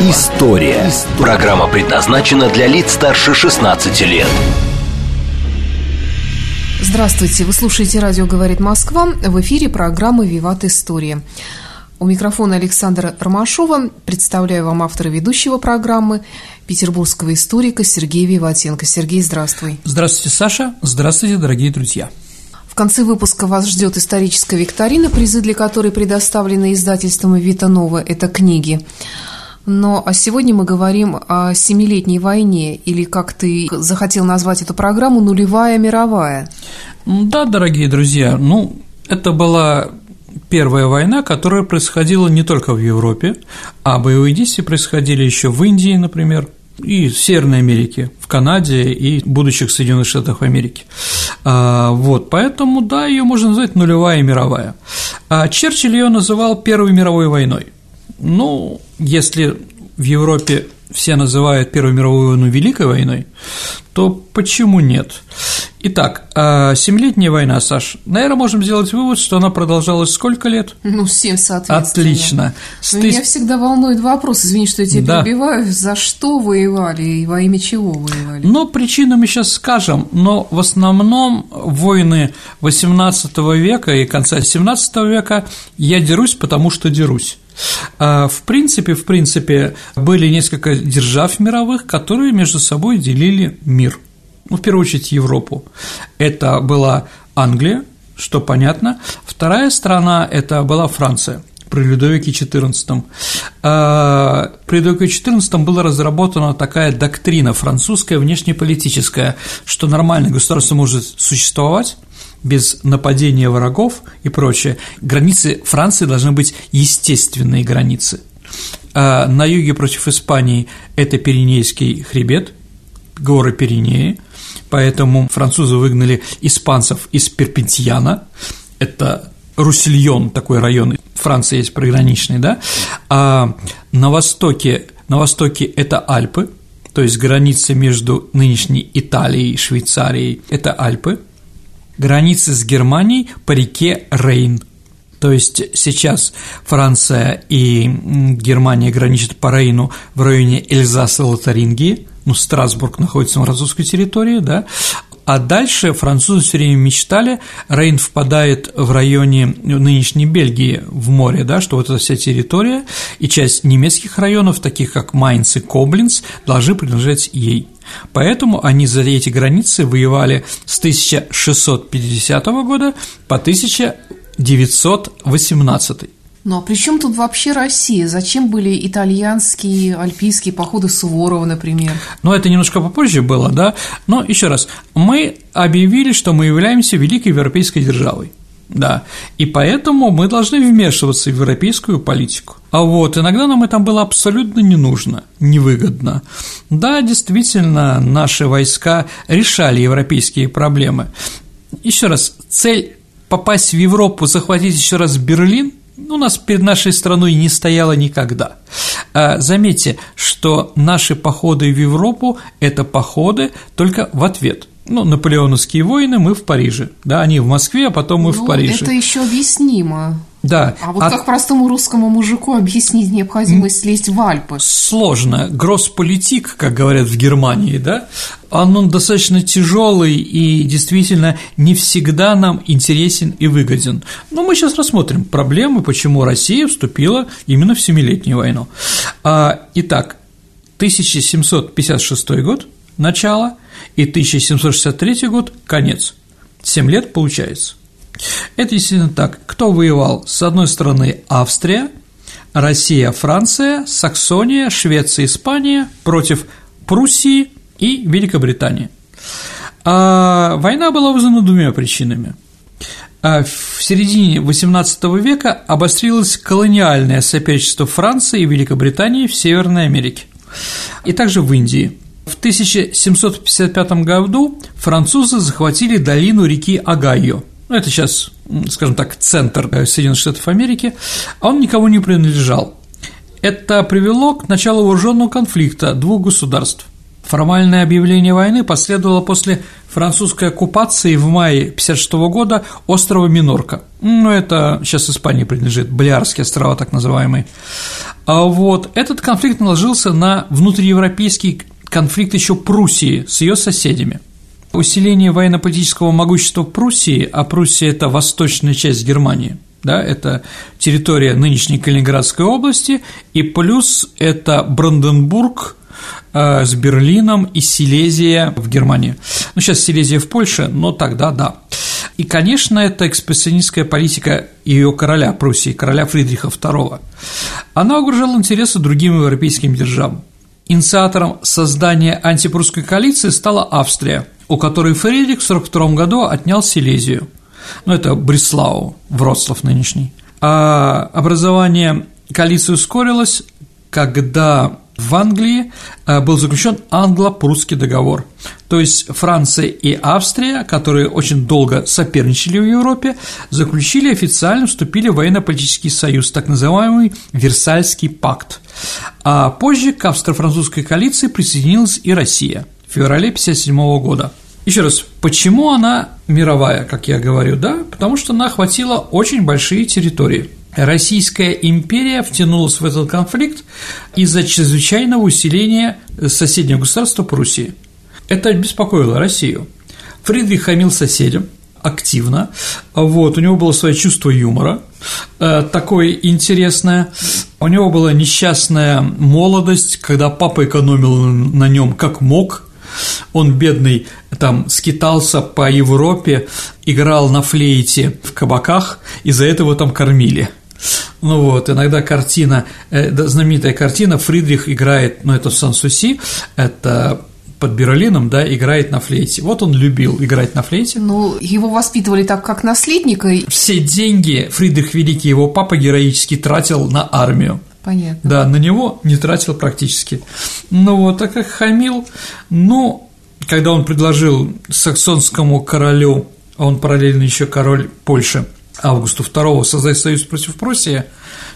История». Программа предназначена для лиц старше 16 лет. Здравствуйте, вы слушаете «Радио говорит Москва». В эфире программы «Виват История». У микрофона Александра Ромашова. Представляю вам автора ведущего программы, петербургского историка Сергея Виватенко. Сергей, здравствуй. Здравствуйте, Саша. Здравствуйте, дорогие друзья. В конце выпуска вас ждет историческая викторина, призы для которой предоставлены издательством «Вита Нова». Это книги. Но а сегодня мы говорим о Семилетней войне, или, как ты захотел назвать эту программу, «Нулевая мировая». Да, дорогие друзья, ну, это была первая война, которая происходила не только в Европе, а боевые действия происходили еще в Индии, например, и в Северной Америке, в Канаде и будущих Соединенных Штатах Америки. А, вот, поэтому, да, ее можно назвать нулевая мировая. А Черчилль ее называл Первой мировой войной. Ну, если в Европе все называют Первую мировую войну Великой войной, то почему нет? Итак, а Семилетняя война, Саш, наверное, можем сделать вывод, что она продолжалась сколько лет? Ну, семь, соответственно. Отлично. С Меня всегда волнует вопрос, извини, что я тебя да. перебиваю, за что воевали и во имя чего воевали? Ну, причину мы сейчас скажем, но в основном войны XVIII века и конца XVII века я дерусь, потому что дерусь. А, в принципе, в принципе, были несколько держав мировых, которые между собой делили мир. Ну, в первую очередь, Европу. Это была Англия, что понятно. Вторая страна – это была Франция при Людовике XIV. А, при Людовике XIV была разработана такая доктрина французская, внешнеполитическая, что нормальное государство может существовать, без нападения врагов и прочее. Границы Франции должны быть естественные границы. А на юге против Испании это Пиренейский хребет, горы Пиренеи, поэтому французы выгнали испанцев из Перпентьяна, это Руссельон, такой район Франции есть приграничный, да, а на востоке, на востоке это Альпы, то есть граница между нынешней Италией и Швейцарией – это Альпы, границы с Германией по реке Рейн. То есть сейчас Франция и Германия граничат по Рейну в районе Эльзаса Лотарингии, ну, Страсбург находится на французской территории, да, а дальше французы все время мечтали, Рейн впадает в районе нынешней Бельгии в море, да, что вот эта вся территория и часть немецких районов, таких как Майнц и Коблинц, должны принадлежать ей. Поэтому они за эти границы воевали с 1650 года по 1918. Ну а при чем тут вообще Россия? Зачем были итальянские, альпийские походы Суворова, например? Ну, это немножко попозже было, да. Но еще раз, мы объявили, что мы являемся великой европейской державой. Да, и поэтому мы должны вмешиваться в европейскую политику. А вот иногда нам это было абсолютно не нужно, невыгодно. Да, действительно, наши войска решали европейские проблемы. Еще раз, цель попасть в Европу, захватить еще раз Берлин, у нас перед нашей страной не стояла никогда. А заметьте, что наши походы в Европу – это походы только в ответ – ну, наполеоновские войны, мы в Париже, да, они в Москве, а потом мы ну, в Париже. Это еще объяснимо. Да. А вот а... как простому русскому мужику объяснить необходимость слезть в Альпы? Сложно. Гроссполитик, как говорят в Германии, да, он достаточно тяжелый и действительно не всегда нам интересен и выгоден. Но мы сейчас рассмотрим проблемы, почему Россия вступила именно в Семилетнюю войну. А, итак, 1756 год, начало – и 1763 год – конец. Семь лет получается. Это действительно так. Кто воевал? С одной стороны Австрия, Россия, Франция, Саксония, Швеция, Испания против Пруссии и Великобритании. А война была вызвана двумя причинами. А в середине XVIII века обострилось колониальное соперничество Франции и Великобритании в Северной Америке, и также в Индии – В 1755 году французы захватили долину реки Огайо. Ну, это сейчас, скажем так, центр э, Соединенных Штатов Америки, а он никому не принадлежал. Это привело к началу вооруженного конфликта двух государств. Формальное объявление войны последовало после французской оккупации в мае 1956 года острова Минорка. Ну, это сейчас Испании принадлежит, Балеарские острова так называемые. А вот этот конфликт наложился на внутриевропейский конфликт еще Пруссии с ее соседями. Усиление военно-политического могущества Пруссии, а Пруссия – это восточная часть Германии, да, это территория нынешней Калининградской области, и плюс это Бранденбург э, с Берлином и Силезия в Германии. Ну, сейчас Силезия в Польше, но тогда да. И, конечно, это экспрессионистская политика ее короля Пруссии, короля Фридриха II. Она угрожала интересы другим европейским державам. Инициатором создания антипрусской коалиции стала Австрия, у которой Фридрих в 1942 году отнял Силезию. Ну, это Бреслау, Вроцлав нынешний. А образование коалиции ускорилось, когда в Англии э, был заключен англо-прусский договор. То есть Франция и Австрия, которые очень долго соперничали в Европе, заключили официально, вступили в военно-политический союз, так называемый Версальский пакт. А позже к австро-французской коалиции присоединилась и Россия феврале 1957 года. Еще раз, почему она мировая, как я говорю, да? Потому что она охватила очень большие территории – Российская империя втянулась в этот конфликт из-за чрезвычайного усиления соседнего государства Пруссии. Это беспокоило Россию. Фридрих хамил соседям активно, вот, у него было свое чувство юмора, э, такое интересное, у него была несчастная молодость, когда папа экономил на нем как мог, он, бедный, там скитался по Европе, играл на флейте в кабаках, и за этого там кормили. Ну вот, иногда картина, э, знаменитая картина, Фридрих играет, ну это в Сан-Суси, это под Берлином, да, играет на флейте. Вот он любил играть на флейте. Ну, его воспитывали так, как наследника. Все деньги Фридрих Великий, его папа героически тратил на армию. Понятно. Да, на него не тратил практически. Ну вот, так как хамил, ну, когда он предложил саксонскому королю, а он параллельно еще король Польши, Августу II создать союз против Пруссии,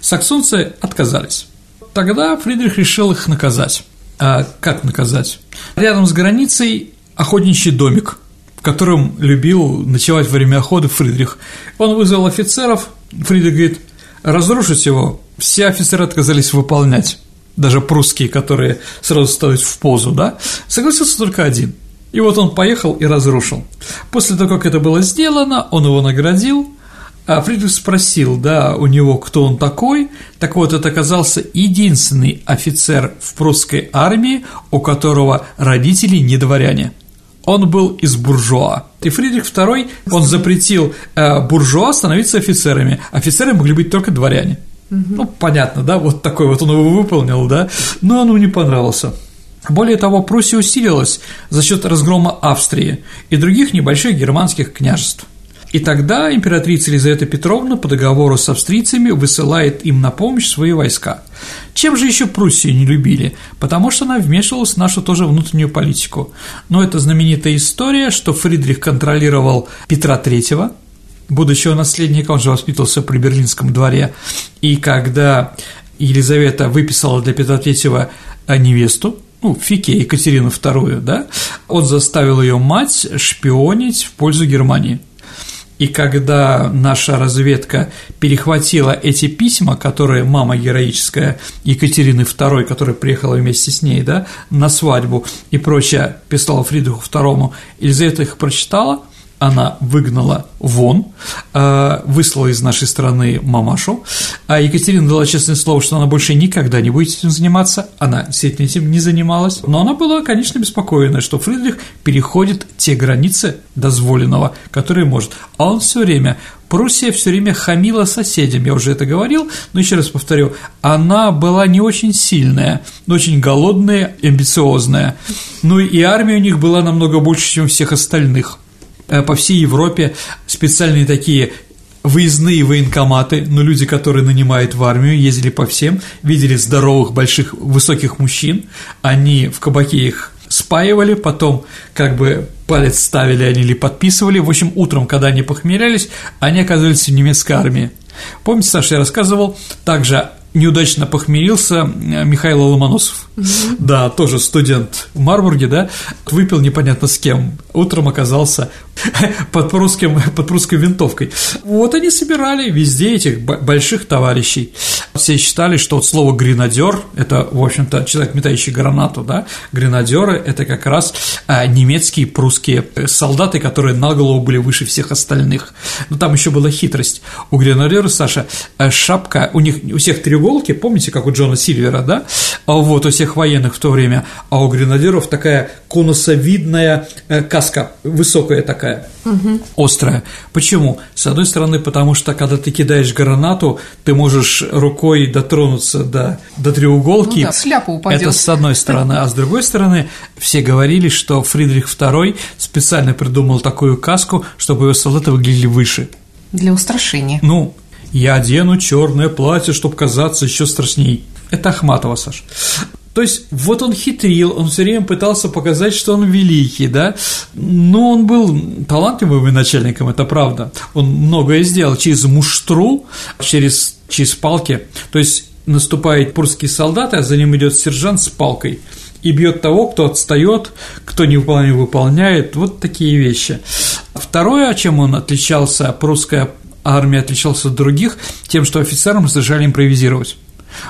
саксонцы отказались. Тогда Фридрих решил их наказать. А как наказать? Рядом с границей охотничий домик, в котором любил ночевать во время охоты Фридрих. Он вызвал офицеров, Фридрих говорит, разрушить его. Все офицеры отказались выполнять, даже прусские, которые сразу ставят в позу, да, согласился только один. И вот он поехал и разрушил. После того, как это было сделано, он его наградил, а Фридрих спросил, да, у него, кто он такой. Так вот, это оказался единственный офицер в прусской армии, у которого родители не дворяне. Он был из буржуа. И Фридрих II, он запретил э, буржуа становиться офицерами. Офицеры могли быть только дворяне. Угу. Ну, понятно, да, вот такой вот он его выполнил, да, но он ему не понравился. Более того, Пруссия усилилась за счет разгрома Австрии и других небольших германских княжеств. И тогда императрица Елизавета Петровна по договору с австрийцами высылает им на помощь свои войска. Чем же еще Пруссию не любили? Потому что она вмешивалась в нашу тоже внутреннюю политику. Но это знаменитая история, что Фридрих контролировал Петра III, будущего наследника, он же воспитывался при Берлинском дворе, и когда Елизавета выписала для Петра III невесту, ну, Фике Екатерину II, да, он заставил ее мать шпионить в пользу Германии – и когда наша разведка перехватила эти письма, которые мама героическая Екатерины II, которая приехала вместе с ней, да, на свадьбу и прочее, писала Фридриху II, Елизавета их прочитала – она выгнала вон, э, выслала из нашей страны мамашу, а Екатерина дала честное слово, что она больше никогда не будет этим заниматься, она действительно этим не занималась, но она была, конечно, беспокоена, что Фридрих переходит те границы дозволенного, которые может, а он все время Пруссия все время хамила соседям, я уже это говорил, но еще раз повторю, она была не очень сильная, но очень голодная, амбициозная. Ну и армия у них была намного больше, чем всех остальных. Э, по всей Европе специальные такие выездные военкоматы, но люди, которые нанимают в армию, ездили по всем, видели здоровых, больших, высоких мужчин, они в кабаке их спаивали, потом как бы палец ставили они или подписывали. В общем, утром, когда они похмелялись, они оказывались в немецкой армии. Помните, Саша, я рассказывал, также неудачно похмелился э, Михаил Ломоносов. Да, тоже студент в Марбурге, да, выпил непонятно с кем. Утром оказался под, прусским, под прусской винтовкой. Вот они собирали везде этих больших товарищей. Все считали, что вот слово «гренадер» – это, в общем-то, человек, метающий гранату, да, гренадеры – это как раз а, немецкие прусские солдаты, которые на голову были выше всех остальных. Но там еще была хитрость. У гренадера, Саша, э, шапка, у них у всех треуголки, помните, как у Джона Сильвера, да, а вот у всех военных в то время, а у гренадеров такая конусовидная э, каска, высокая такая, угу. острая. Почему? С одной стороны, потому что когда ты кидаешь гранату, ты можешь рукой дотронуться до, до треуголки. Ну да, шляпа упадет. Это с одной стороны. А с другой стороны, все говорили, что Фридрих II специально придумал такую каску, чтобы его солдаты выглядели выше. Для устрашения. Ну, я одену черное платье, чтобы казаться еще страшней. Это Ахматова, Саш. То есть вот он хитрил, он все время пытался показать, что он великий, да, но он был талантливым начальником, это правда. Он многое сделал через муштру, через, через палки, то есть наступает прусский солдат, а за ним идет сержант с палкой и бьет того, кто отстает, кто не выполняет, вот такие вещи. Второе, чем он отличался, прусская армия отличался от других, тем, что офицерам разрешали импровизировать.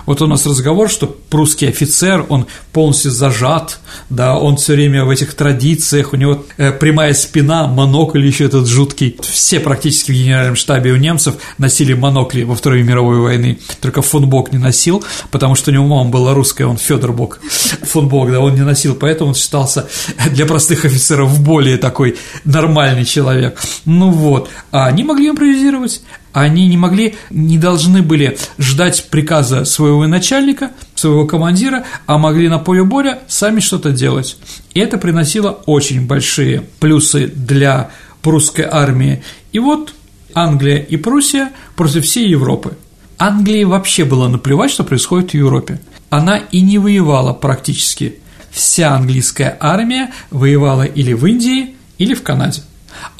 Вот у нас разговор, что прусский офицер, он полностью зажат, да, он все время в этих традициях, у него э, прямая спина, монокль еще этот жуткий. Все практически в генеральном штабе у немцев носили монокли во Второй мировой войны, только фон Бок не носил, потому что у него мама была русская, он Федор Бок. Фон Бок, да, он не носил, поэтому он считался для простых офицеров более такой нормальный человек. Ну вот, а они могли импровизировать, они не могли, не должны были ждать приказа своего начальника, своего командира, а могли на поле боя сами что-то делать. И это приносило очень большие плюсы для прусской армии. И вот Англия и Пруссия против всей Европы. Англии вообще было наплевать, что происходит в Европе. Она и не воевала практически. Вся английская армия воевала или в Индии, или в Канаде.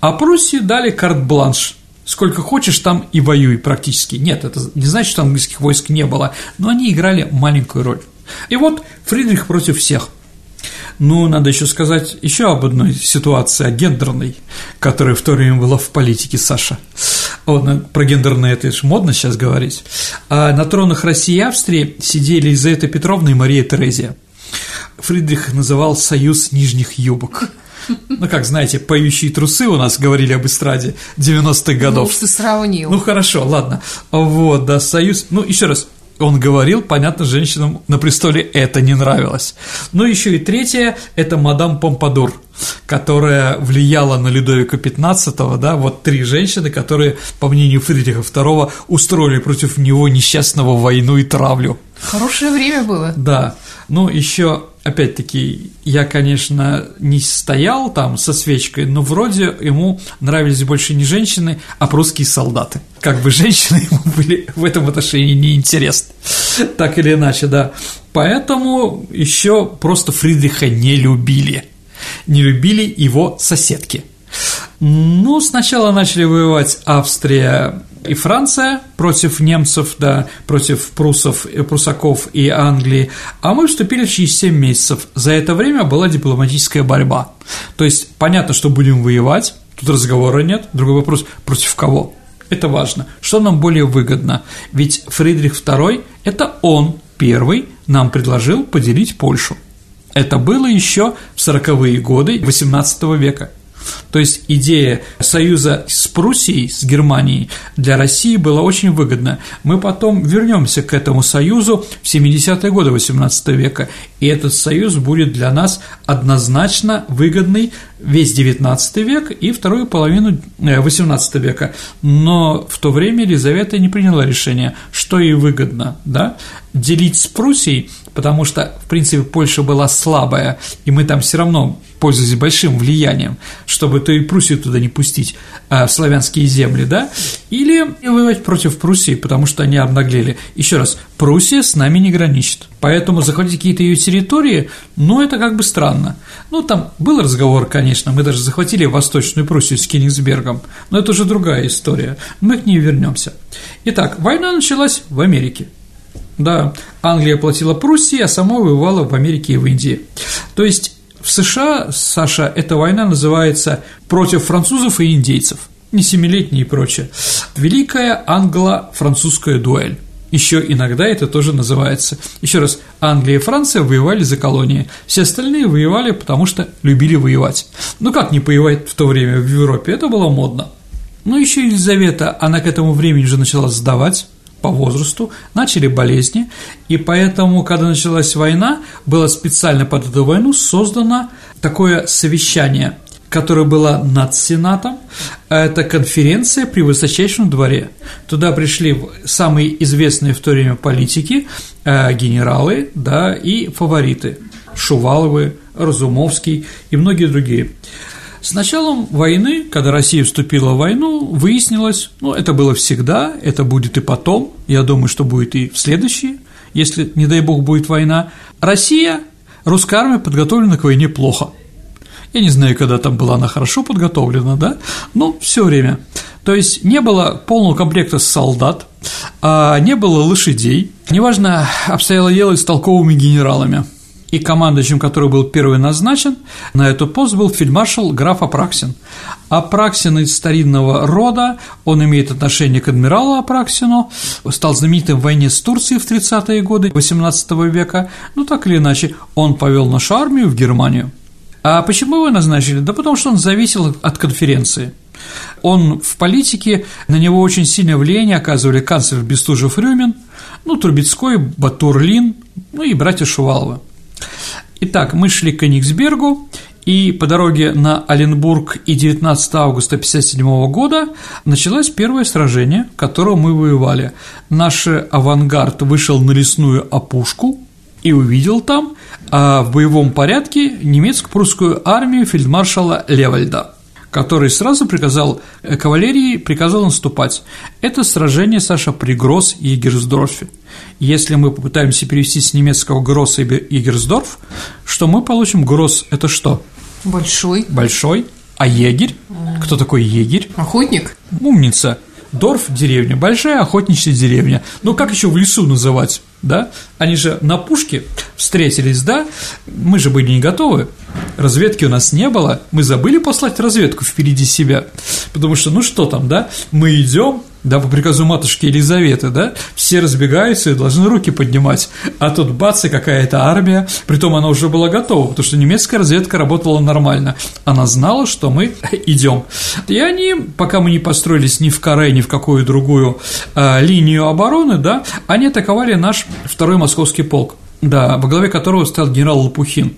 А Пруссии дали карт-бланш – сколько хочешь, там и воюй практически. Нет, это не значит, что английских войск не было, но они играли маленькую роль. И вот Фридрих против всех. Ну, надо еще сказать еще об одной ситуации, о гендерной, которая в то время была в политике, Саша. Вот, про гендерное это же модно сейчас говорить. А на тронах России и Австрии сидели Елизавета Петровна и Мария Терезия. Фридрих называл «союз нижних юбок». Ну, как знаете, поющие трусы у нас говорили об эстраде 90-х годов. Ну, ты сравнил. Ну, хорошо, ладно. Вот, да, союз. Ну, еще раз, он говорил, понятно, женщинам на престоле это не нравилось. Ну, еще и третье – это мадам Помпадур, которая влияла на Людовика XV, да, вот три женщины, которые, по мнению Фридриха II, устроили против него несчастного войну и травлю. Хорошее время было. Да. Ну, еще опять-таки, я, конечно, не стоял там со свечкой, но вроде ему нравились больше не женщины, а прусские солдаты. Как бы женщины ему были в этом отношении неинтересны. Так или иначе, да. Поэтому еще просто Фридриха не любили. Не любили его соседки. Ну, сначала начали воевать Австрия и Франция против немцев, да, против пруссов, прусаков и Англии, а мы вступили через 7 месяцев. За это время была дипломатическая борьба. То есть понятно, что будем воевать, тут разговора нет, другой вопрос, против кого? Это важно. Что нам более выгодно? Ведь Фридрих II – это он первый нам предложил поделить Польшу. Это было еще в 40-е годы XVIII века – то есть идея союза с Пруссией, с Германией для России была очень выгодна. Мы потом вернемся к этому союзу в 70-е годы XVIII века, и этот союз будет для нас однозначно выгодный весь XIX век и вторую половину XVIII э, века. Но в то время Елизавета не приняла решение, что ей выгодно, да, делить с Пруссией, потому что, в принципе, Польша была слабая, и мы там все равно пользовались большим влиянием, чтобы то и Пруссию туда не пустить, а, в славянские земли, да, или воевать против Пруссии, потому что они обнаглели. Еще раз, Пруссия с нами не граничит, поэтому захватить какие-то ее территории, ну, это как бы странно. Ну, там был разговор, конечно, мы даже захватили Восточную Пруссию с Кенигсбергом, но это уже другая история, мы к ней вернемся. Итак, война началась в Америке. Да, Англия платила Пруссии, а сама воевала в Америке и в Индии. То есть в США, Саша, эта война называется «против французов и индейцев», не семилетние и прочее. Великая англо-французская дуэль. Еще иногда это тоже называется. Еще раз, Англия и Франция воевали за колонии, все остальные воевали, потому что любили воевать. Ну как не воевать в то время в Европе, это было модно. Ну еще Елизавета, она к этому времени уже начала сдавать, по возрасту, начали болезни, и поэтому, когда началась война, было специально под эту войну создано такое совещание, которое было над Сенатом, это конференция при высочайшем дворе. Туда пришли самые известные в то время политики, э, генералы, да, и фавориты – Шуваловы, Разумовский и многие другие. С началом войны, когда Россия вступила в войну, выяснилось, ну, это было всегда, это будет и потом, я думаю, что будет и в следующие, если, не дай бог, будет война, Россия, русская армия подготовлена к войне плохо. Я не знаю, когда там была она хорошо подготовлена, да, но все время. То есть не было полного комплекта солдат, а не было лошадей, неважно, обстояло дело с толковыми генералами – и командующим, который был первый назначен на эту пост, был фельдмаршал граф Апраксин. Апраксин из старинного рода, он имеет отношение к адмиралу Апраксину, стал знаменитым в войне с Турцией в 30-е годы XVIII века, ну так или иначе, он повел нашу армию в Германию. А почему его назначили? Да потому что он зависел от конференции. Он в политике, на него очень сильное влияние оказывали канцлер Бестужев-Рюмин, ну, Трубецкой, Батурлин, ну и братья Шуваловы. Итак, мы шли к Кенигсбергу, и по дороге на Оленбург и 19 августа 1957 года началось первое сражение, в котором мы воевали. Наш авангард вышел на лесную опушку и увидел там а, в боевом порядке немецко-прусскую армию фельдмаршала Левальда который сразу приказал э, кавалерии, приказал наступать. Это сражение, Саша, при Гросс и Егерсдорфе. Если мы попытаемся перевести с немецкого Гросса и Егерсдорф, что мы получим Гросс – это что? Большой. Большой. А егерь? Кто такой егерь? Охотник. Умница. Дорф – деревня, большая охотничья деревня. Ну, как еще в лесу называть, да? Они же на пушке встретились, да? Мы же были не готовы, разведки у нас не было, мы забыли послать разведку впереди себя, потому что, ну что там, да? Мы идем, да, по приказу матушки Елизаветы, да, все разбегаются и должны руки поднимать, а тут бац, и какая-то армия, притом она уже была готова, потому что немецкая разведка работала нормально, она знала, что мы идем. И они, пока мы не построились ни в Каре, ни в какую другую э, линию обороны, да, они атаковали наш второй московский полк да, во главе которого стоял генерал Лопухин.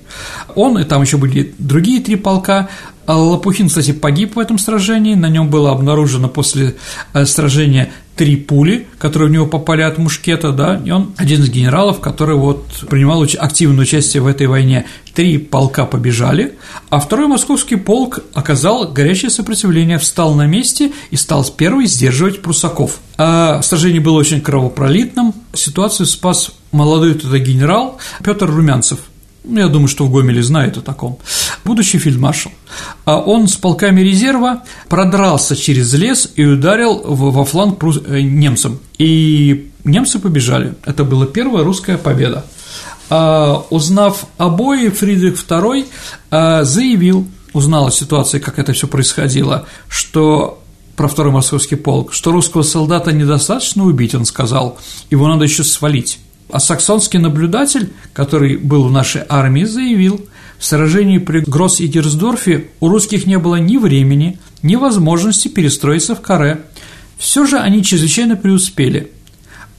Он, и там еще были другие три полка, а Лопухин, кстати, погиб в этом сражении, на нем было обнаружено после э, сражения три пули, которые в него попали от мушкета, да, и он один из генералов, который вот принимал активное участие в этой войне. Три полка побежали, а второй московский полк оказал горячее сопротивление, встал на месте и стал первый сдерживать прусаков. А сражение было очень кровопролитным, ситуацию спас молодой тогда генерал Петр Румянцев – ну, я думаю, что в Гомеле знают о таком, будущий фельдмаршал. А он с полками резерва продрался через лес и ударил во фланг э, немцам. И немцы побежали. Это была первая русская победа. А, узнав о бое, Фридрих II а, заявил, узнал о ситуации, как это все происходило, что про второй московский полк, что русского солдата недостаточно убить, он сказал, его надо еще свалить. А саксонский наблюдатель, который был в нашей армии, заявил, в сражении при Гросс и Дерсдорфе у русских не было ни времени, ни возможности перестроиться в каре. Все же они чрезвычайно преуспели.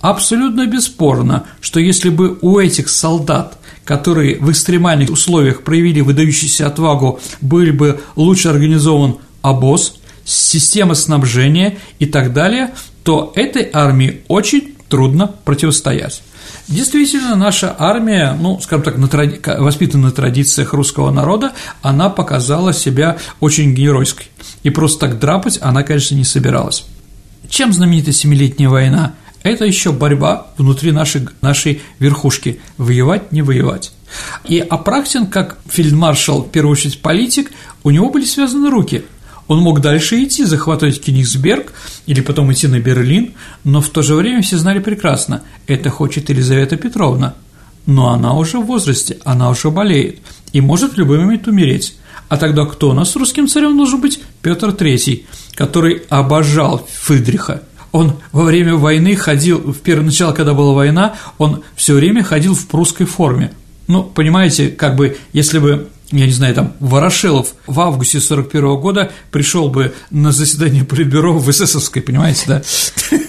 Абсолютно бесспорно, что если бы у этих солдат, которые в экстремальных условиях проявили выдающуюся отвагу, был бы лучше организован обоз, система снабжения и так далее, то этой армии очень трудно противостоять. Действительно, наша армия, ну, скажем так, на тради... воспитанная на традициях русского народа, она показала себя очень геройской. И просто так драпать она, конечно, не собиралась. Чем знаменита Семилетняя война? Это еще борьба внутри нашей, нашей верхушки. Воевать, не воевать. И Апраксин, как фельдмаршал, в первую очередь политик, у него были связаны руки – он мог дальше идти, захватывать Кенигсберг или потом идти на Берлин, но в то же время все знали прекрасно – это хочет Елизавета Петровна. Но она уже в возрасте, она уже болеет и может в любой момент умереть. А тогда кто у нас русским царем должен быть? Петр III, который обожал Фридриха. Он во время войны ходил, в первое начало, когда была война, он все время ходил в прусской форме. Ну, понимаете, как бы, если бы я не знаю, там, Ворошилов в августе 41 года пришел бы на заседание Политбюро в эсэсовской, понимаете, да?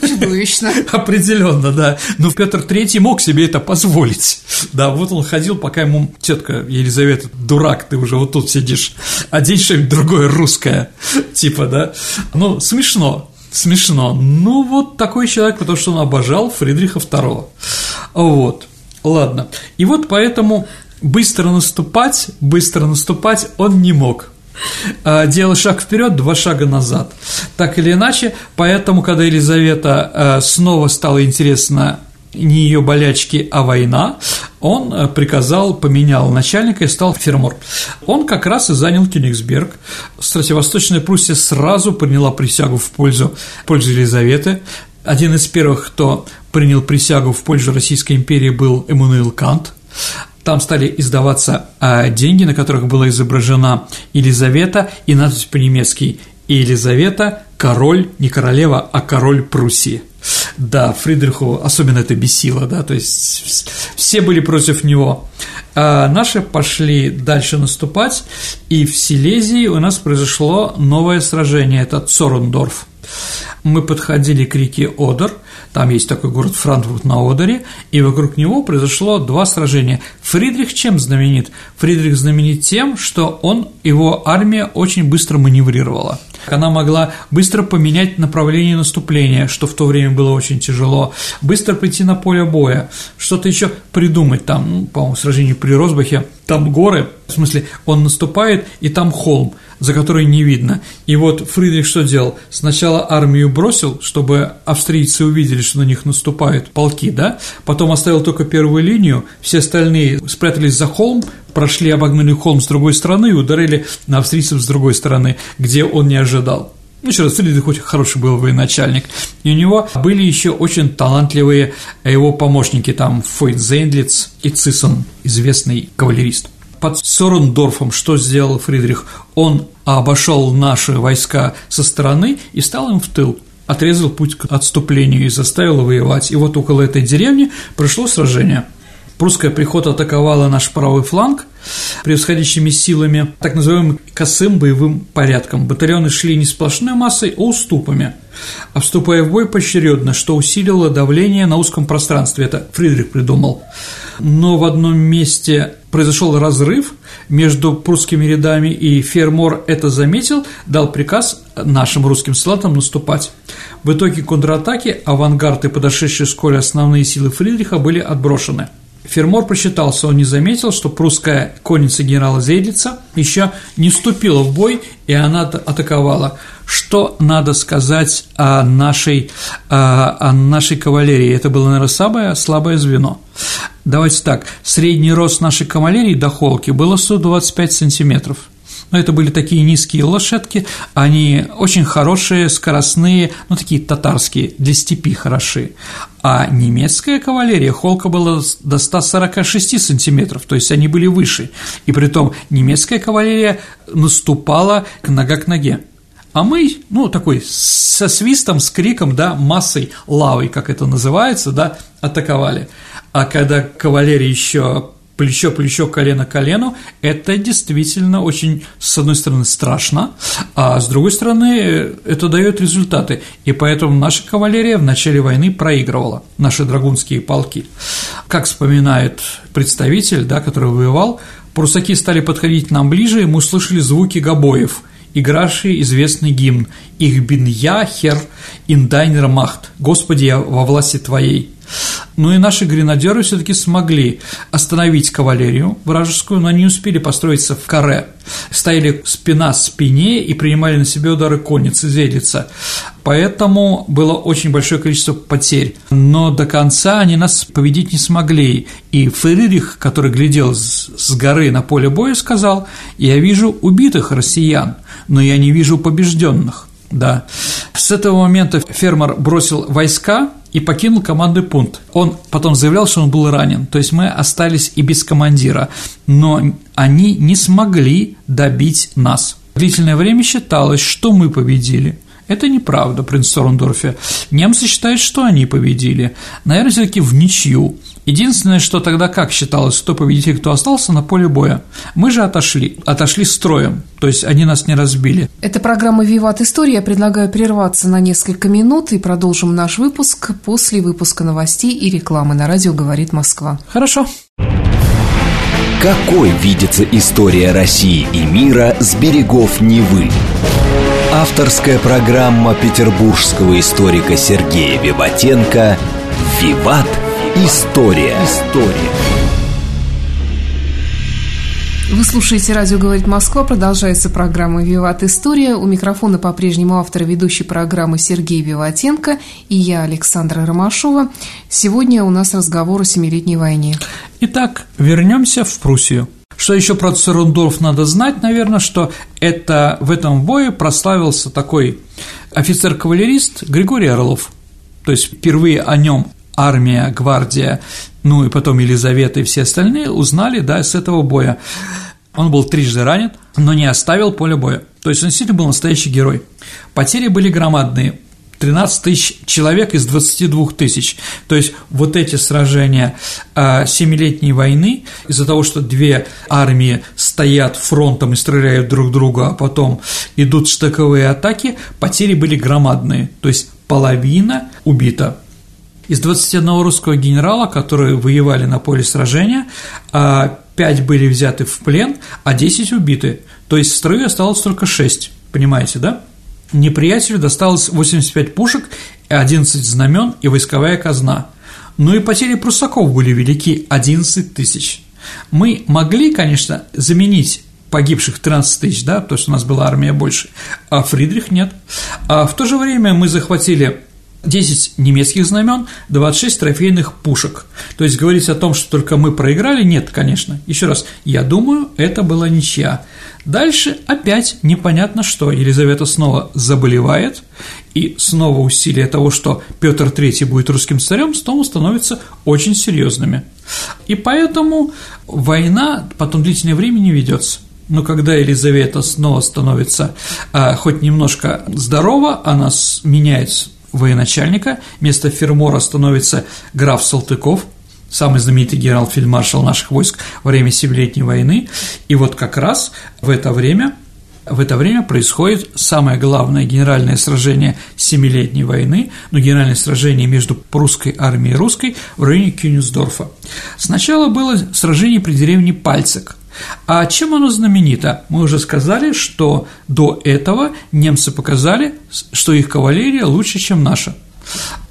Чудовищно. Определенно, да. Но Петр Третий мог себе это позволить. Да, вот он ходил, пока ему тетка Елизавета, дурак, ты уже вот тут сидишь, одень что-нибудь другое русское, типа, да. Ну, смешно, смешно. Ну, вот такой человек, потому что он обожал Фридриха II. Вот. Ладно. И вот поэтому быстро наступать, быстро наступать он не мог. А, делал шаг вперед, два шага назад. Так или иначе, поэтому, когда Елизавета а, снова стало интересно не ее болячки, а война, он а, приказал, поменял начальника и стал фермор. Он как раз и занял Кёнигсберг. Кстати, Пруссия сразу приняла присягу в пользу, в пользу Елизаветы. Один из первых, кто принял присягу в пользу Российской империи, был Эммануил Кант. Там стали издаваться а, деньги, на которых была изображена Елизавета и надпись по-немецки «Елизавета – король, не королева, а король Пруссии». Да, Фридриху особенно это бесило, да, то есть все были против него. А наши пошли дальше наступать, и в Силезии у нас произошло новое сражение, это Цорендорф. Мы подходили к реке Одер – там есть такой город Франкфурт на Одере, и вокруг него произошло два сражения. Фридрих чем знаменит? Фридрих знаменит тем, что он, его армия очень быстро маневрировала. Она могла быстро поменять направление наступления, что в то время было очень тяжело, быстро прийти на поле боя, что-то еще придумать там, ну, по-моему, сражение при Росбахе, там горы, в смысле, он наступает, и там холм – за которой не видно. И вот Фридрих что делал? Сначала армию бросил, чтобы австрийцы увидели, что на них наступают полки, да? Потом оставил только первую линию, все остальные спрятались за холм, прошли, обогнули холм с другой стороны и ударили на австрийцев с другой стороны, где он не ожидал. Ну, еще раз, Фридрих очень хороший был военачальник. И у него были еще очень талантливые его помощники, там Фойт Зейндлиц и Цисон, известный кавалерист под Сорендорфом что сделал Фридрих? Он обошел наши войска со стороны и стал им в тыл отрезал путь к отступлению и заставил воевать. И вот около этой деревни прошло сражение. Прусская пехота атаковала наш правый фланг превосходящими силами, так называемым косым боевым порядком. Батальоны шли не сплошной массой, а уступами, а вступая в бой поочередно, что усилило давление на узком пространстве. Это Фридрих придумал. Но в одном месте произошел разрыв между прусскими рядами, и Фермор это заметил, дал приказ нашим русским солдатам наступать. В итоге контратаки, авангард и подошедшие вскоре основные силы Фридриха были отброшены. Фермор просчитался, он не заметил, что прусская конница генерала Зейдлица еще не вступила в бой, и она атаковала. Что надо сказать о нашей, о нашей кавалерии? Это было, наверное, самое слабое звено. Давайте так, средний рост нашей кавалерии до холки было 125 сантиметров – но это были такие низкие лошадки, они очень хорошие, скоростные, ну, такие татарские, для степи хороши. А немецкая кавалерия холка была до 146 сантиметров, то есть они были выше. И при том немецкая кавалерия наступала нога к ноге. А мы, ну, такой со свистом, с криком, да, массой лавой, как это называется, да, атаковали. А когда кавалерия еще плечо-плечо, колено колену, это действительно очень, с одной стороны, страшно, а с другой стороны, это дает результаты. И поэтому наша кавалерия в начале войны проигрывала, наши драгунские полки. Как вспоминает представитель, да, который воевал, прусаки стали подходить нам ближе, и мы услышали звуки гобоев – игравшие известный гимн «Их бин я, хер, ин дайнер махт, Господи, я во власти Твоей». Но и наши гренадеры все-таки смогли остановить кавалерию вражескую, но не успели построиться в каре. Стояли спина к спине и принимали на себя удары конницы Зелица. Поэтому было очень большое количество потерь. Но до конца они нас победить не смогли. И Фридрих, который глядел с горы на поле боя, сказал, «Я вижу убитых россиян, но я не вижу побежденных». Да. С этого момента фермер бросил войска и покинул командный пункт. Он потом заявлял, что он был ранен, то есть мы остались и без командира, но они не смогли добить нас. Длительное время считалось, что мы победили. Это неправда при Сторндорфе. Немцы считают, что они победили. Наверное, все таки в ничью. Единственное, что тогда как считалось, кто победитель, кто остался на поле боя. Мы же отошли, отошли строем, то есть они нас не разбили. Это программа «Виват История». Я предлагаю прерваться на несколько минут и продолжим наш выпуск после выпуска новостей и рекламы на радио «Говорит Москва». Хорошо. Какой видится история России и мира с берегов Невы? Авторская программа петербургского историка Сергея Виватенко «Виват. История». История. Вы слушаете «Радио говорит Москва». Продолжается программа «Виват История». У микрофона по-прежнему автор ведущей программы Сергей Виватенко и я, Александра Ромашова. Сегодня у нас разговор о Семилетней войне. Итак, вернемся в Пруссию. Что еще про Церундорф надо знать, наверное, что это в этом бою прославился такой офицер-кавалерист Григорий Орлов. То есть впервые о нем армия, гвардия, ну и потом Елизавета и все остальные узнали, да, с этого боя. Он был трижды ранен, но не оставил поле боя. То есть он действительно был настоящий герой. Потери были громадные. 13 тысяч человек из 22 тысяч. То есть вот эти сражения а, Семилетней войны, из-за того, что две армии стоят фронтом и стреляют друг друга, а потом идут штыковые атаки, потери были громадные. То есть половина убита. Из 21 русского генерала, которые воевали на поле сражения, 5 а, были взяты в плен, а 10 убиты. То есть в строю осталось только 6, понимаете, да? Неприятелю досталось 85 пушек, 11 знамен и войсковая казна. Ну и потери прусаков были велики – 11 тысяч. Мы могли, конечно, заменить погибших 13 тысяч, да, потому что у нас была армия больше, а Фридрих нет. А в то же время мы захватили 10 немецких знамен, 26 трофейных пушек. То есть говорить о том, что только мы проиграли, нет, конечно. Еще раз, я думаю, это была ничья. Дальше опять непонятно что. Елизавета снова заболевает, и снова усилия того, что Петр III будет русским царем, снова становятся очень серьезными. И поэтому война потом длительное время не ведется. Но когда Елизавета снова становится а, хоть немножко здорова, она меняет военачальника, вместо Фермора становится граф Салтыков, самый знаменитый генерал-фельдмаршал наших войск во время Семилетней войны, и вот как раз в это время в это время происходит самое главное генеральное сражение Семилетней войны, но генеральное сражение между прусской армией и русской в районе Кюнисдорфа. Сначала было сражение при деревне Пальцек. А чем оно знаменито? Мы уже сказали, что до этого немцы показали, что их кавалерия лучше, чем наша.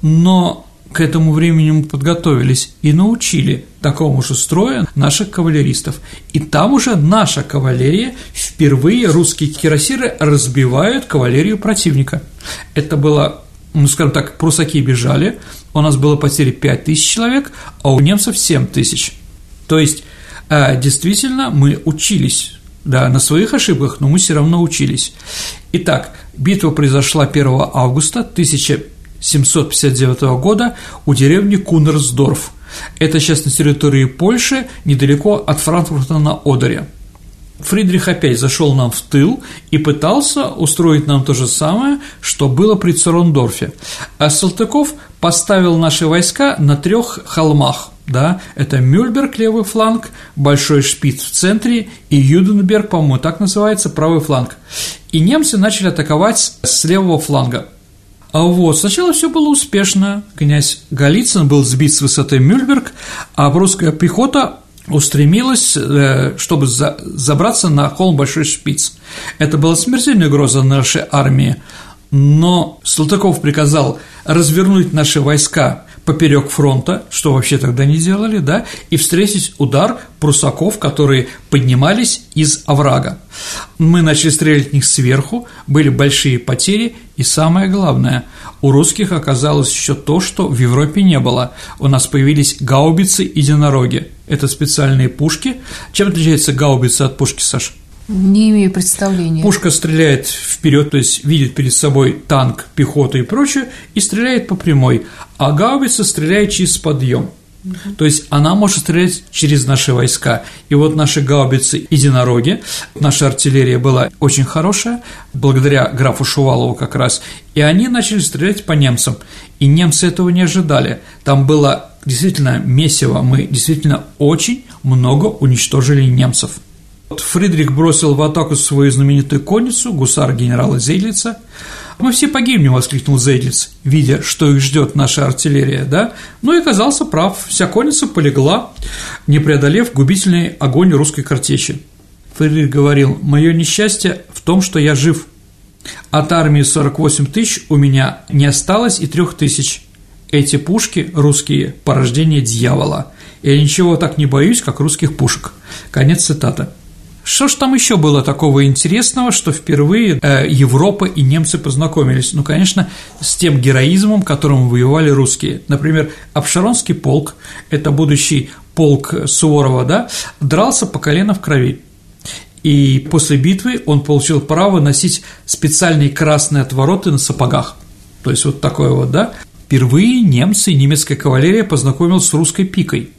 Но к этому времени мы подготовились и научили такому же строю наших кавалеристов. И там уже наша кавалерия, впервые русские кирасиры разбивают кавалерию противника. Это было ну, скажем так, прусаки бежали, у нас было потери 5 тысяч человек, а у немцев 7 тысяч. То есть, действительно, мы учились, да, на своих ошибках, но мы все равно учились. Итак, битва произошла 1 августа 1000 759 года у деревни Кунерсдорф. Это сейчас на территории Польши, недалеко от Франкфурта на Одере. Фридрих опять зашел нам в тыл и пытался устроить нам то же самое, что было при Церондорфе. А Салтыков поставил наши войска на трех холмах. Да, это Мюльберг, левый фланг, Большой Шпиц в центре и Юденберг, по-моему, так называется, правый фланг. И немцы начали атаковать с левого фланга. А вот, сначала все было успешно. Князь Голицын был сбит с высоты Мюльберг, а прусская пехота устремилась, э, чтобы забраться на холм Большой Шпиц. Это была смертельная угроза нашей армии, но Салтыков приказал развернуть наши войска поперек фронта, что вообще тогда не делали, да, и встретить удар прусаков, которые поднимались из оврага. Мы начали стрелять в них сверху, были большие потери, и самое главное, у русских оказалось еще то, что в Европе не было. У нас появились гаубицы и единороги. Это специальные пушки. Чем отличается гаубица от пушки, Саша? Не имею представления. Пушка стреляет вперед, то есть видит перед собой танк, пехоту и прочее, и стреляет по прямой, а гаубица стреляет через подъем. То есть она может стрелять через наши войска. И вот наши гаубицы единороги, наша артиллерия была очень хорошая, благодаря графу Шувалову как раз, и они начали стрелять по немцам. И немцы этого не ожидали. Там было действительно месиво, мы действительно очень много уничтожили немцев. Фридрих бросил в атаку свою знаменитую конницу, гусар генерала Зейдлица. «Мы все погибнем!» – воскликнул Зейдлиц, видя, что их ждет наша артиллерия, да? Ну и оказался прав, вся конница полегла, не преодолев губительный огонь русской картечи. Фридрих говорил, «Мое несчастье в том, что я жив. От армии 48 тысяч у меня не осталось и трех тысяч. Эти пушки русские – порождение дьявола. Я ничего так не боюсь, как русских пушек». Конец цитаты. Что ж там еще было такого интересного, что впервые э, Европа и немцы познакомились? Ну, конечно, с тем героизмом, которым воевали русские. Например, Обширонский полк, это будущий полк Суворова, да, дрался по колено в крови. И после битвы он получил право носить специальные красные отвороты на сапогах. То есть вот такое вот, да. Впервые немцы и немецкая кавалерия познакомилась с русской пикой.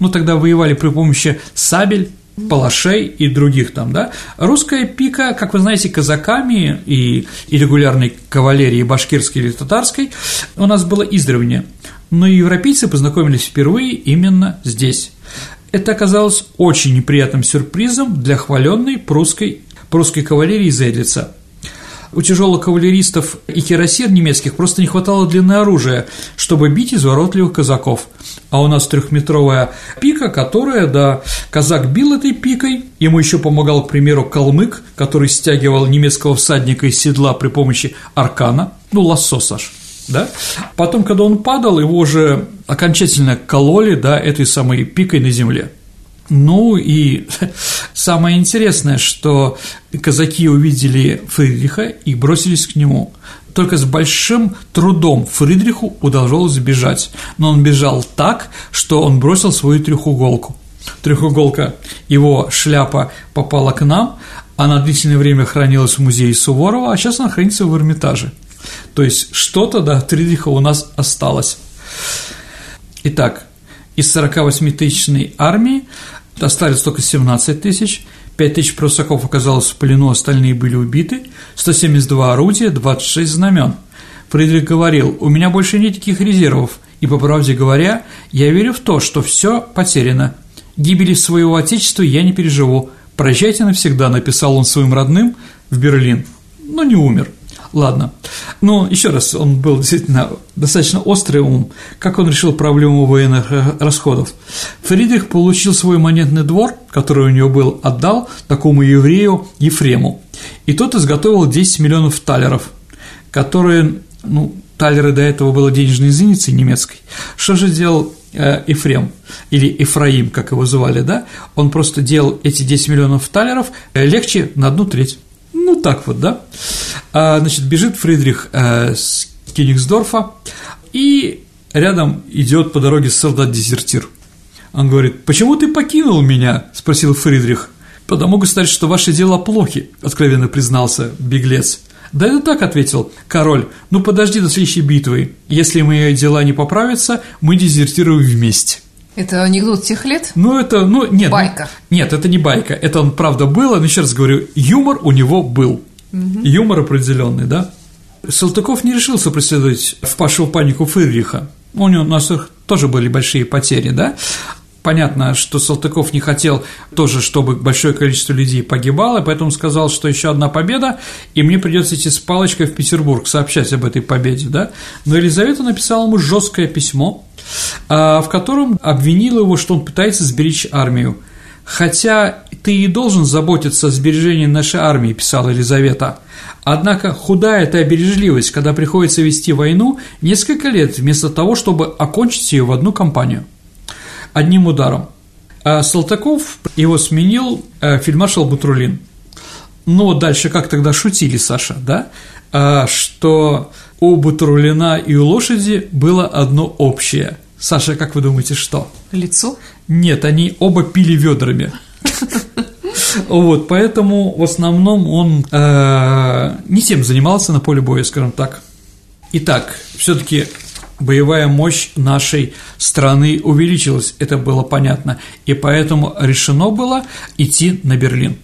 Ну, тогда воевали при помощи сабель, палашей и других там, да. Русская пика, как вы знаете, казаками и, и регулярной кавалерией башкирской или татарской у нас было издревле, но европейцы познакомились впервые именно здесь. Это оказалось очень неприятным сюрпризом для хваленной прусской, прусской кавалерии Зейдлица – у тяжелых кавалеристов и кирасир немецких просто не хватало длины оружия, чтобы бить изворотливых казаков. А у нас трехметровая пика, которая, да, казак бил этой пикой, ему еще помогал, к примеру, калмык, который стягивал немецкого всадника из седла при помощи аркана, ну, лассо, Саш, да? Потом, когда он падал, его уже окончательно кололи, да, этой самой пикой на земле. Ну и самое интересное, что казаки увидели Фридриха и бросились к нему. Только с большим трудом Фридриху удалось сбежать, но он бежал так, что он бросил свою трехуголку. Трехуголка, его шляпа попала к нам, она длительное время хранилась в музее Суворова, а сейчас она хранится в Эрмитаже. То есть что-то до Фридриха у нас осталось. Итак, из 48-тысячной армии остались только 17 тысяч, 5 тысяч прусаков оказалось в плену, остальные были убиты, 172 орудия, 26 знамен. Фридрих говорил, у меня больше нет никаких резервов, и, по правде говоря, я верю в то, что все потеряно. Гибели своего отечества я не переживу. Прощайте навсегда, написал он своим родным в Берлин, но не умер. Ладно. Ну, еще раз, он был действительно достаточно острый ум. Как он решил проблему военных э, расходов? Фридрих получил свой монетный двор, который у него был, отдал такому еврею Ефрему. И тот изготовил 10 миллионов талеров, которые, ну, талеры до этого было денежной единицей немецкой. Что же делал э, Ефрем, или Ефраим, как его звали, да? Он просто делал эти 10 миллионов талеров э, легче на одну треть. Ну, так вот, да. А, значит, бежит Фридрих э, с Кенигсдорфа, и рядом идет по дороге солдат-дезертир. Он говорит, «Почему ты покинул меня?» – спросил Фридрих. «Потому, государь, что ваши дела плохи», – откровенно признался беглец. «Да это так», – ответил король, – «ну подожди до следующей битвы. Если мои дела не поправятся, мы дезертируем вместе». Это анекдот тех лет? Ну, это, ну, нет. Ну, байка. Нет, это не байка. Это он, правда, был, но еще раз говорю, юмор у него был. Угу. Юмор определенный, да? Салтыков не решился преследовать впавшего в панику Фридриха. У него у нас тоже были большие потери, да? Понятно, что Салтыков не хотел тоже, чтобы большое количество людей погибало, поэтому сказал, что еще одна победа, и мне придется идти с палочкой в Петербург, сообщать об этой победе, да? Но Елизавета написала ему жесткое письмо, в котором обвинила его, что он пытается сберечь армию. Хотя ты и должен заботиться о сбережении нашей армии, писала Елизавета, Однако худая эта бережливость, когда приходится вести войну несколько лет, вместо того, чтобы окончить ее в одну кампанию, одним ударом. А Салтыков его сменил э, фельдмаршал Бутрулин. Но дальше как тогда шутили, Саша, да? А, что у Бутрулина и у лошади было одно общее. Саша, как вы думаете, что? Лицо? Нет, они оба пили ведрами. Вот, поэтому в основном он э, не тем занимался на поле боя, скажем так. Итак, все-таки боевая мощь нашей страны увеличилась, это было понятно, и поэтому решено было идти на Берлин.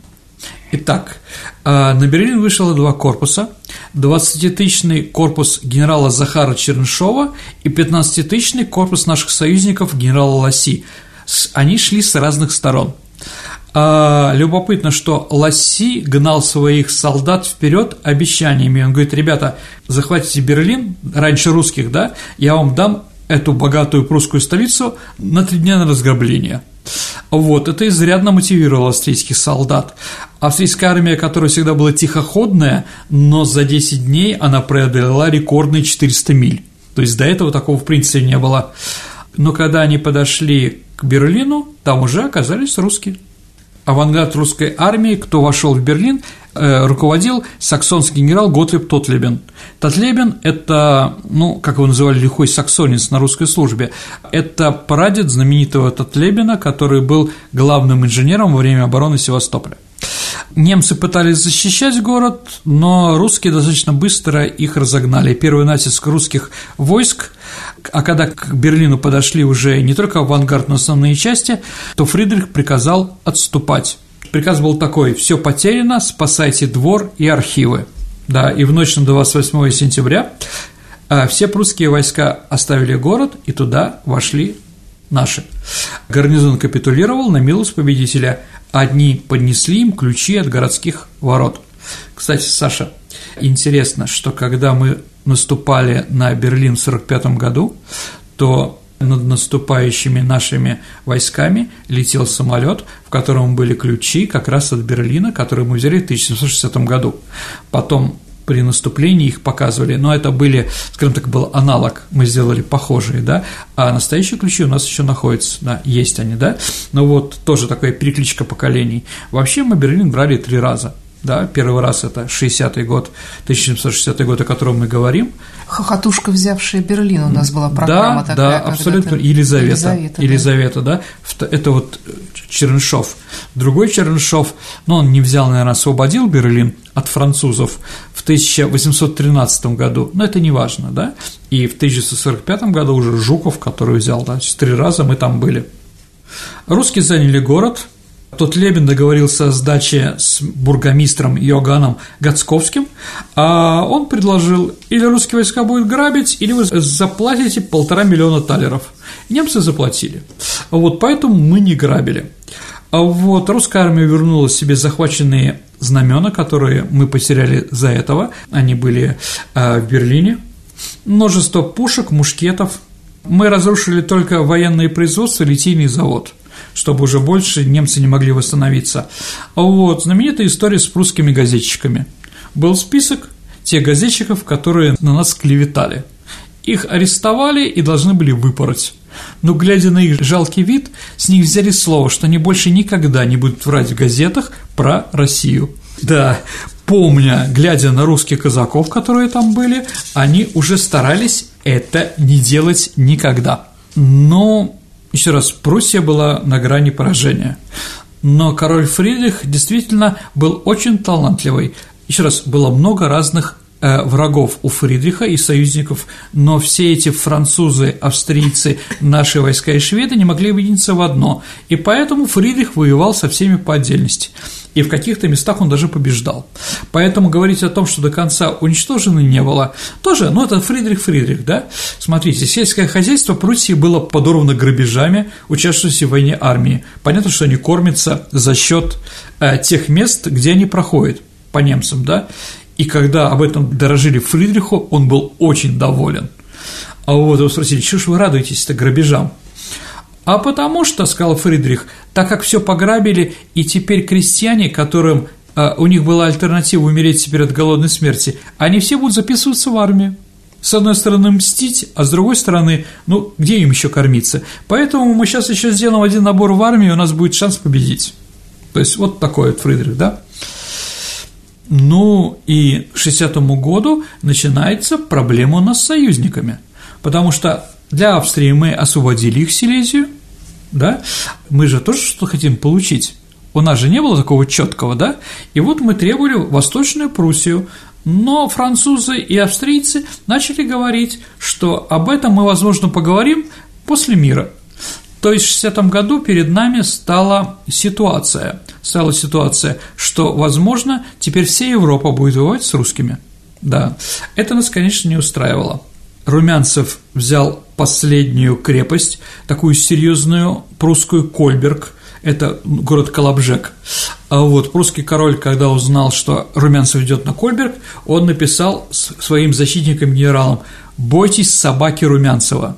Итак, э, на Берлин вышло два корпуса, 20-тысячный корпус генерала Захара Чернышова и 15-тысячный корпус наших союзников генерала Ласи. Они шли с разных сторон – а, любопытно, что Ласси гнал своих солдат вперед обещаниями. Он говорит, ребята, захватите Берлин, раньше русских, да, я вам дам эту богатую прусскую столицу на три дня на разграбление. Вот, это изрядно мотивировало австрийских солдат. Австрийская армия, которая всегда была тихоходная, но за 10 дней она преодолела рекордные 400 миль. То есть до этого такого в принципе не было. Но когда они подошли к Берлину, там уже оказались русские авангард русской армии, кто вошел в Берлин, руководил саксонский генерал Готлиб Тотлебен. Тотлебен – это, ну, как его называли, лихой саксонец на русской службе, это прадед знаменитого Тотлебена, который был главным инженером во время обороны Севастополя. Немцы пытались защищать город, но русские достаточно быстро их разогнали. Первый натиск русских войск, а когда к Берлину подошли уже не только авангард, но основные части, то Фридрих приказал отступать. Приказ был такой: все потеряно, спасайте двор и архивы. Да, и в ночь на 28 сентября а, все прусские войска оставили город и туда вошли наши. Гарнизон капитулировал на милость победителя, Одни поднесли им ключи от городских ворот. Кстати, Саша, интересно, что когда мы наступали на Берлин в 1945 году, то над наступающими нашими войсками летел самолет, в котором были ключи как раз от Берлина, который мы взяли в 1760 году. Потом при наступлении их показывали, но это были, скажем так, был аналог, мы сделали похожие, да, а настоящие ключи у нас еще находятся, да, есть они, да, но вот тоже такая перекличка поколений. Вообще мы Берлин брали три раза, да, первый раз это 60-й год, 1760 год, о котором мы говорим. Хохотушка, взявшая Берлин, у нас была программа да, такая. Да, абсолютно, Елизавета, Елизавета, Елизавета да. да, это вот Чернышов. Другой Чернышов, но ну, он не взял, наверное, освободил Берлин от французов в 1813 году, но это не важно, да, и в 1945 году уже Жуков, который взял, да, три раза мы там были. Русские заняли город, тот Лебен договорился о сдаче с бургомистром Йоганом Гацковским, а он предложил, или русские войска будут грабить, или вы заплатите полтора миллиона талеров. Немцы заплатили. Вот поэтому мы не грабили. А вот русская армия вернула себе захваченные знамена, которые мы потеряли за этого. Они были э, в Берлине. Множество пушек, мушкетов. Мы разрушили только военные производства, литейный завод чтобы уже больше немцы не могли восстановиться. Вот знаменитая история с прусскими газетчиками. Был список тех газетчиков, которые на нас клеветали. Их арестовали и должны были выпороть. Но, глядя на их жалкий вид, с них взяли слово, что они больше никогда не будут врать в газетах про Россию. Да, помня, глядя на русских казаков, которые там были, они уже старались это не делать никогда. Но еще раз, Пруссия была на грани поражения. Но король Фридрих действительно был очень талантливый. Еще раз, было много разных врагов у Фридриха и союзников, но все эти французы, австрийцы, наши войска и шведы не могли объединиться в одно, и поэтому Фридрих воевал со всеми по отдельности и в каких-то местах он даже побеждал. Поэтому говорить о том, что до конца уничтожено не было, тоже, ну, это Фридрих Фридрих, да? Смотрите, сельское хозяйство Пруссии было подорвано грабежами участвующей в войне армии. Понятно, что они кормятся за счет э, тех мест, где они проходят по немцам, да? И когда об этом дорожили Фридриху, он был очень доволен. А вот вы спросили, что ж вы радуетесь-то грабежам? А потому что, сказал Фридрих, так как все пограбили, и теперь крестьяне, которым а, у них была альтернатива умереть теперь от голодной смерти, они все будут записываться в армию. С одной стороны мстить, а с другой стороны, ну, где им еще кормиться? Поэтому мы сейчас еще сделаем один набор в армию, и у нас будет шанс победить. То есть вот такой вот Фридрих, да? Ну и к 60-му году начинается проблема у нас с союзниками, потому что для Австрии мы освободили их Силезию, да, мы же тоже что хотим получить. У нас же не было такого четкого, да? И вот мы требовали Восточную Пруссию, но французы и австрийцы начали говорить, что об этом мы, возможно, поговорим после мира. То есть в 60 году перед нами стала ситуация, стала ситуация, что, возможно, теперь вся Европа будет воевать с русскими. Да, это нас, конечно, не устраивало. Румянцев взял последнюю крепость, такую серьезную прусскую Кольберг, это город Колобжек. А вот прусский король, когда узнал, что Румянцев идет на Кольберг, он написал своим защитникам-генералам «Бойтесь собаки Румянцева,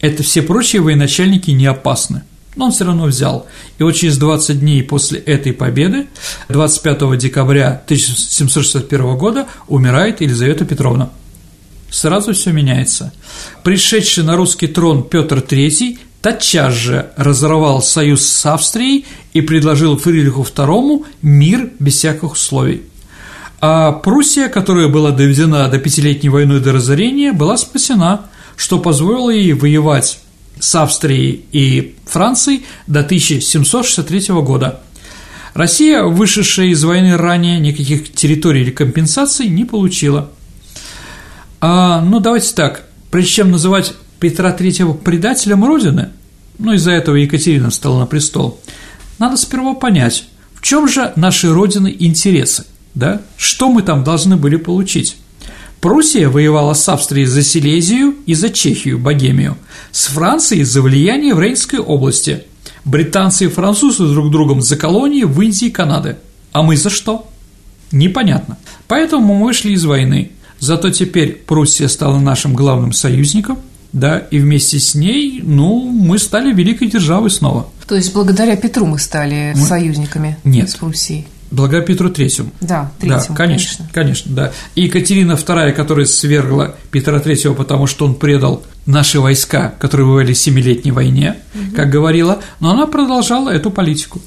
это все прочие военачальники не опасны». Но он все равно взял. И вот через 20 дней после этой победы, 25 декабря 1761 года, умирает Елизавета Петровна. Сразу все меняется. Пришедший на русский трон Петр III тотчас же разорвал союз с Австрией и предложил Фридриху II мир без всяких условий. А Пруссия, которая была доведена до пятилетней войны до разорения, была спасена, что позволило ей воевать с Австрией и Францией до 1763 года. Россия, вышедшая из войны ранее, никаких территорий или компенсаций не получила. А, ну, давайте так, прежде чем называть Петра III предателем Родины, ну из-за этого Екатерина встала на престол, надо сперва понять, в чем же нашей Родины интересы, да? Что мы там должны были получить? Пруссия воевала с Австрией за Силезию и за Чехию, Богемию, с Францией за влияние в Рейнской области, британцы и французы друг другом за колонии в Индии и Канады. А мы за что? Непонятно. Поэтому мы вышли из войны. Зато теперь Пруссия стала нашим главным союзником – да, и вместе с ней, ну, мы стали великой державой снова. То есть благодаря Петру мы стали мы... союзниками Нет. с Пруссией? Благодаря Петру Третьему. Да, Третьему, да, конечно, конечно, конечно, да. И Екатерина II, которая свергла Петра Третьего, потому что он предал наши войска, которые воевали в Семилетней войне, угу. как говорила, но она продолжала эту политику.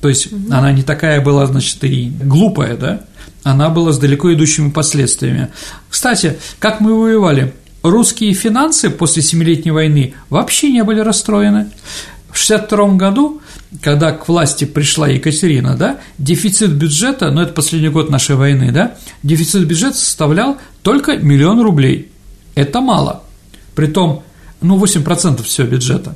То есть угу. она не такая была, значит, и глупая, да, она была с далеко идущими последствиями. Кстати, как мы воевали? русские финансы после Семилетней войны вообще не были расстроены. В 1962 году, когда к власти пришла Екатерина, да, дефицит бюджета, ну это последний год нашей войны, да, дефицит бюджета составлял только миллион рублей. Это мало. Притом, ну, 8% всего бюджета.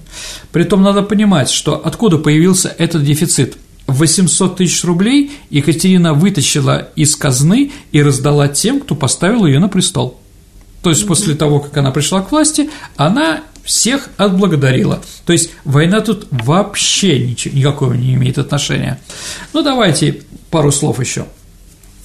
Притом надо понимать, что откуда появился этот дефицит. 800 тысяч рублей Екатерина вытащила из казны и раздала тем, кто поставил ее на престол. То есть после того, как она пришла к власти, она всех отблагодарила. То есть война тут вообще ничего, никакого не имеет отношения. Ну, давайте пару слов еще.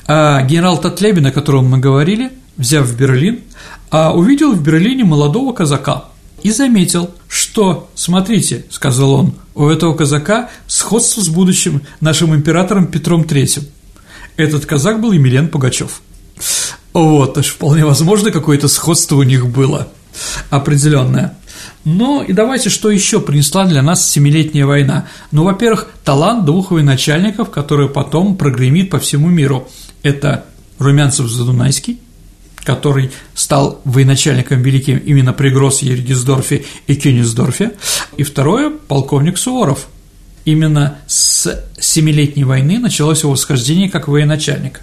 А генерал Татлебин, о котором мы говорили, взяв Берлин, а увидел в Берлине молодого казака и заметил, что, смотрите, сказал он, у этого казака сходство с будущим нашим императором Петром III. Этот казак был Емельян Пугачев. Вот, аж вполне возможно, какое-то сходство у них было определенное. Ну и давайте, что еще принесла для нас Семилетняя война? Ну, во-первых, талант двух военачальников, который потом прогремит по всему миру. Это Румянцев-Задунайский, который стал военачальником великим именно при Гроссе, Ергисдорфе и Кёнигсдорфе, и второе – полковник Суворов. Именно с Семилетней войны началось его восхождение как военачальник.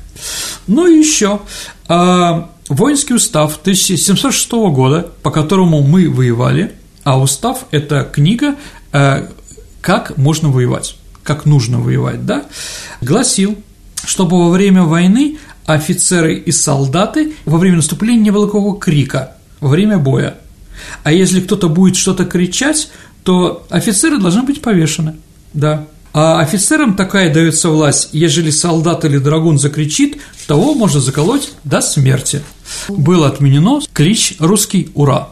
Ну и еще а, воинский устав 1706 года, по которому мы воевали, а устав – это книга а, «Как можно воевать», «Как нужно воевать», да, гласил, чтобы во время войны офицеры и солдаты во время наступления не было какого крика во время боя. А если кто-то будет что-то кричать, то офицеры должны быть повешены, да. А офицерам такая дается власть, ежели солдат или драгун закричит, того можно заколоть до смерти. Было отменено клич «Русский ура».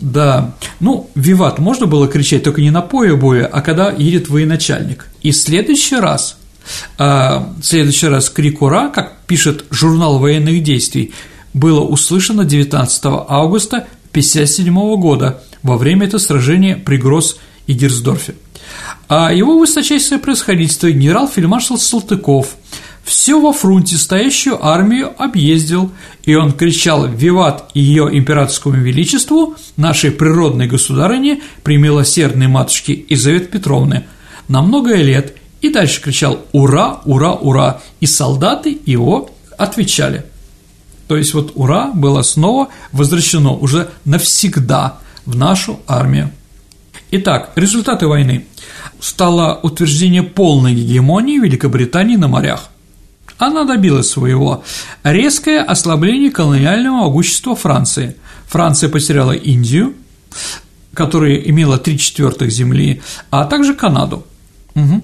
Да, ну, виват можно было кричать только не на поле боя, а когда едет военачальник. И в следующий раз, А в следующий раз крик «Ура», как пишет журнал военных действий, было услышано 19 августа 1957 года во время этого сражения при Гросс и Герсдорфе. А его высочайшее происходительство генерал-фельдмаршал Салтыков все во фронте стоящую армию объездил, и он кричал «Виват ее императорскому величеству, нашей природной государыне, при милосердной матушке Изавет Петровны, на многое лет, и дальше кричал «Ура! Ура! Ура!» и солдаты его отвечали. То есть вот «Ура!» было снова возвращено уже навсегда в нашу армию. Итак, результаты войны. Стало утверждение полной гегемонии Великобритании на морях. Она добилась своего. Резкое ослабление колониального могущества Франции. Франция потеряла Индию, которая имела три четвертых земли, а также Канаду. Угу.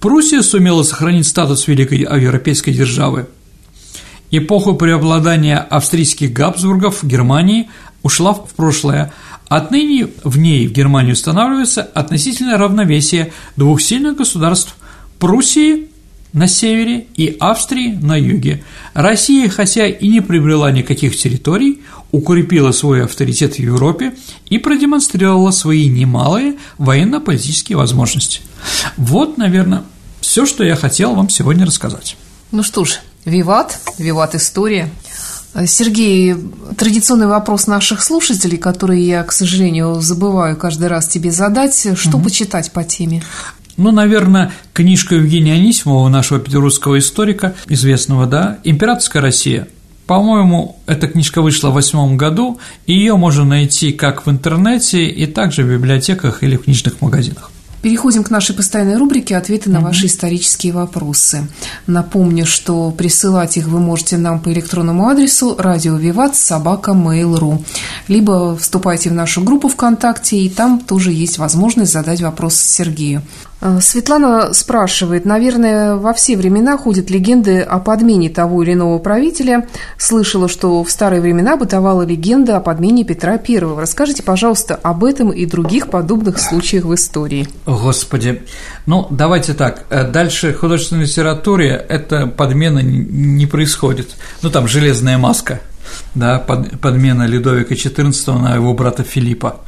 Пруссия сумела сохранить статус великой европейской державы. Эпоха преобладания австрийских Габсбургов в Германии ушла в прошлое, Отныне в ней в Германии устанавливается относительное равновесие двух сильных государств – Пруссии на севере и Австрии на юге. Россия, хотя и не приобрела никаких территорий, укрепила свой авторитет в Европе и продемонстрировала свои немалые военно-политические возможности. Вот, наверное, все, что я хотел вам сегодня рассказать. Ну что ж, виват, виват история. Сергей, традиционный вопрос наших слушателей, который я, к сожалению, забываю каждый раз тебе задать. Что угу. почитать по теме? Ну, наверное, книжка Евгения Анисимова, нашего петербургского историка, известного, да, «Императорская Россия». По-моему, эта книжка вышла в восьмом году, и ее можно найти как в интернете, и также в библиотеках или в книжных магазинах. Переходим к нашей постоянной рубрике «Ответы на ваши исторические вопросы». Напомню, что присылать их вы можете нам по электронному адресу радио Виват собака mail.ru либо вступайте в нашу группу ВКонтакте, и там тоже есть возможность задать вопрос Сергею. Э, Светлана спрашивает, наверное, во все времена ходят легенды о подмене того или иного правителя. Слышала, что в старые времена бытовала легенда о подмене Петра I. Расскажите, пожалуйста, об этом и других подобных случаях в истории. Господи, ну давайте так. Э, дальше в художественной литературе эта подмена не происходит. Ну там железная маска – да, под, подмена Людовика XIV на его брата Филиппа,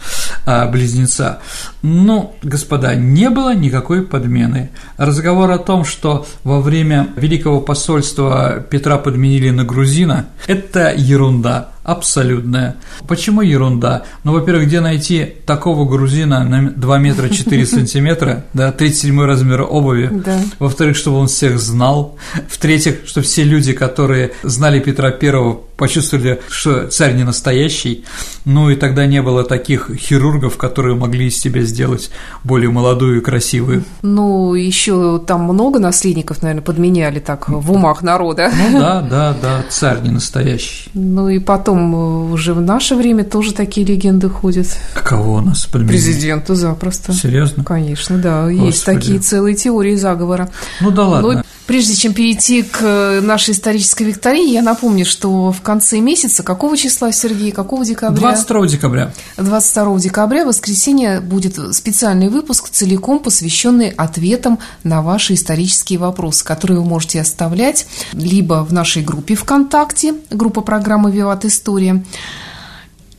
а, близнеца. Ну, господа, не было никакой подмены. Разговор о том, что во время Великого посольства Петра подменили на грузина, это ерунда абсолютная. Почему ерунда? Ну, во-первых, где найти такого грузина на 2 метра 4 сантиметра, да, 37 размер обуви, да. во-вторых, чтобы он всех знал, в-третьих, что все люди, которые знали Петра Первого, почувствовали, что царь не настоящий, ну и тогда не было таких хирургов, которые могли из себя сделать более молодую и красивую. Ну, еще там много наследников, наверное, подменяли так в умах народа. Ну да, да, да, царь не настоящий. Ну и потом э, уже в наше время тоже такие легенды ходят. Кого у нас подменили? Президента запросто. Серьезно? Конечно, да, Господи. есть такие целые теории заговора. Ну да ладно. Прежде чем перейти к нашей исторической викторине, я напомню, что в конце месяца, какого числа, Сергей, какого декабря? 22 декабря. 22 декабря, в воскресенье, будет специальный выпуск, целиком посвященный ответам на ваши исторические вопросы, которые вы можете оставлять либо в нашей группе ВКонтакте, группа программы «Виват История»,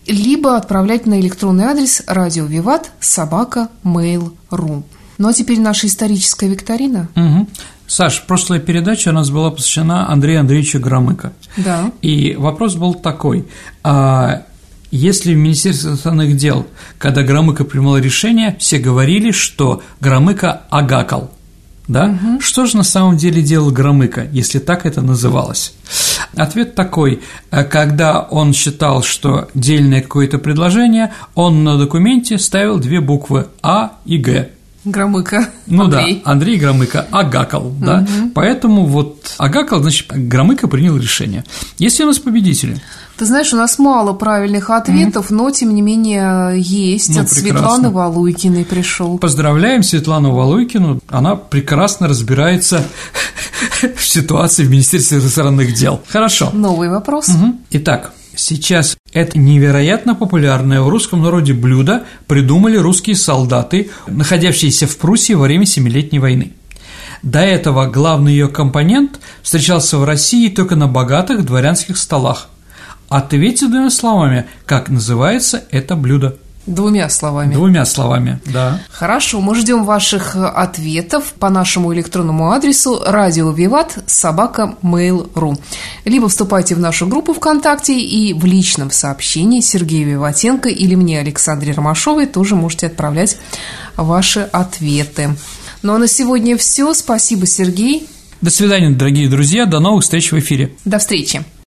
либо отправлять на электронный адрес радио Виват собака mail.ru. Ну а теперь наша историческая викторина. Угу. Саш, прошлая передача у нас была посвящена Андрею Андреевичу Громыко. Да. И вопрос был такой. А если в Министерстве иностранных дел, когда Громыко принимал решение, все говорили, что Громыко агакал, да? Угу. Что же на самом деле делал Громыко, если так это называлось? Ответ такой, когда он считал, что дельное какое-то предложение, он на документе ставил две буквы А и Г, Громыко. Ну Андрей. да, Андрей Громыко агакал, да. Угу. Поэтому вот агакал, значит, Громыко принял решение. Есть ли у нас победители? Ты знаешь, у нас мало правильных ответов, mm но тем не менее есть. Ну, От прекрасно. Светланы Валуйкиной пришел. Поздравляем Светлану Валуйкину. Она прекрасно разбирается в ситуации в Министерстве иностранных дел. Хорошо. Новый вопрос. Угу. Итак, Сейчас это невероятно популярное в русском народе блюдо придумали русские солдаты, находящиеся в Пруссии во время Семилетней войны. До этого главный ее компонент встречался в России только на богатых дворянских столах. Ответьте двумя словами, как называется это блюдо. Двумя словами. Двумя словами, да. Хорошо, мы ждем ваших ответов по нашему электронному адресу радио Виват собака mail.ru. Либо вступайте в нашу группу ВКонтакте и в личном сообщении Сергею Виватенко или мне, Александре Ромашовой, тоже можете отправлять ваши ответы. Ну а на сегодня все. Спасибо, Сергей. До свидания, дорогие друзья. До новых встреч в эфире. До встречи.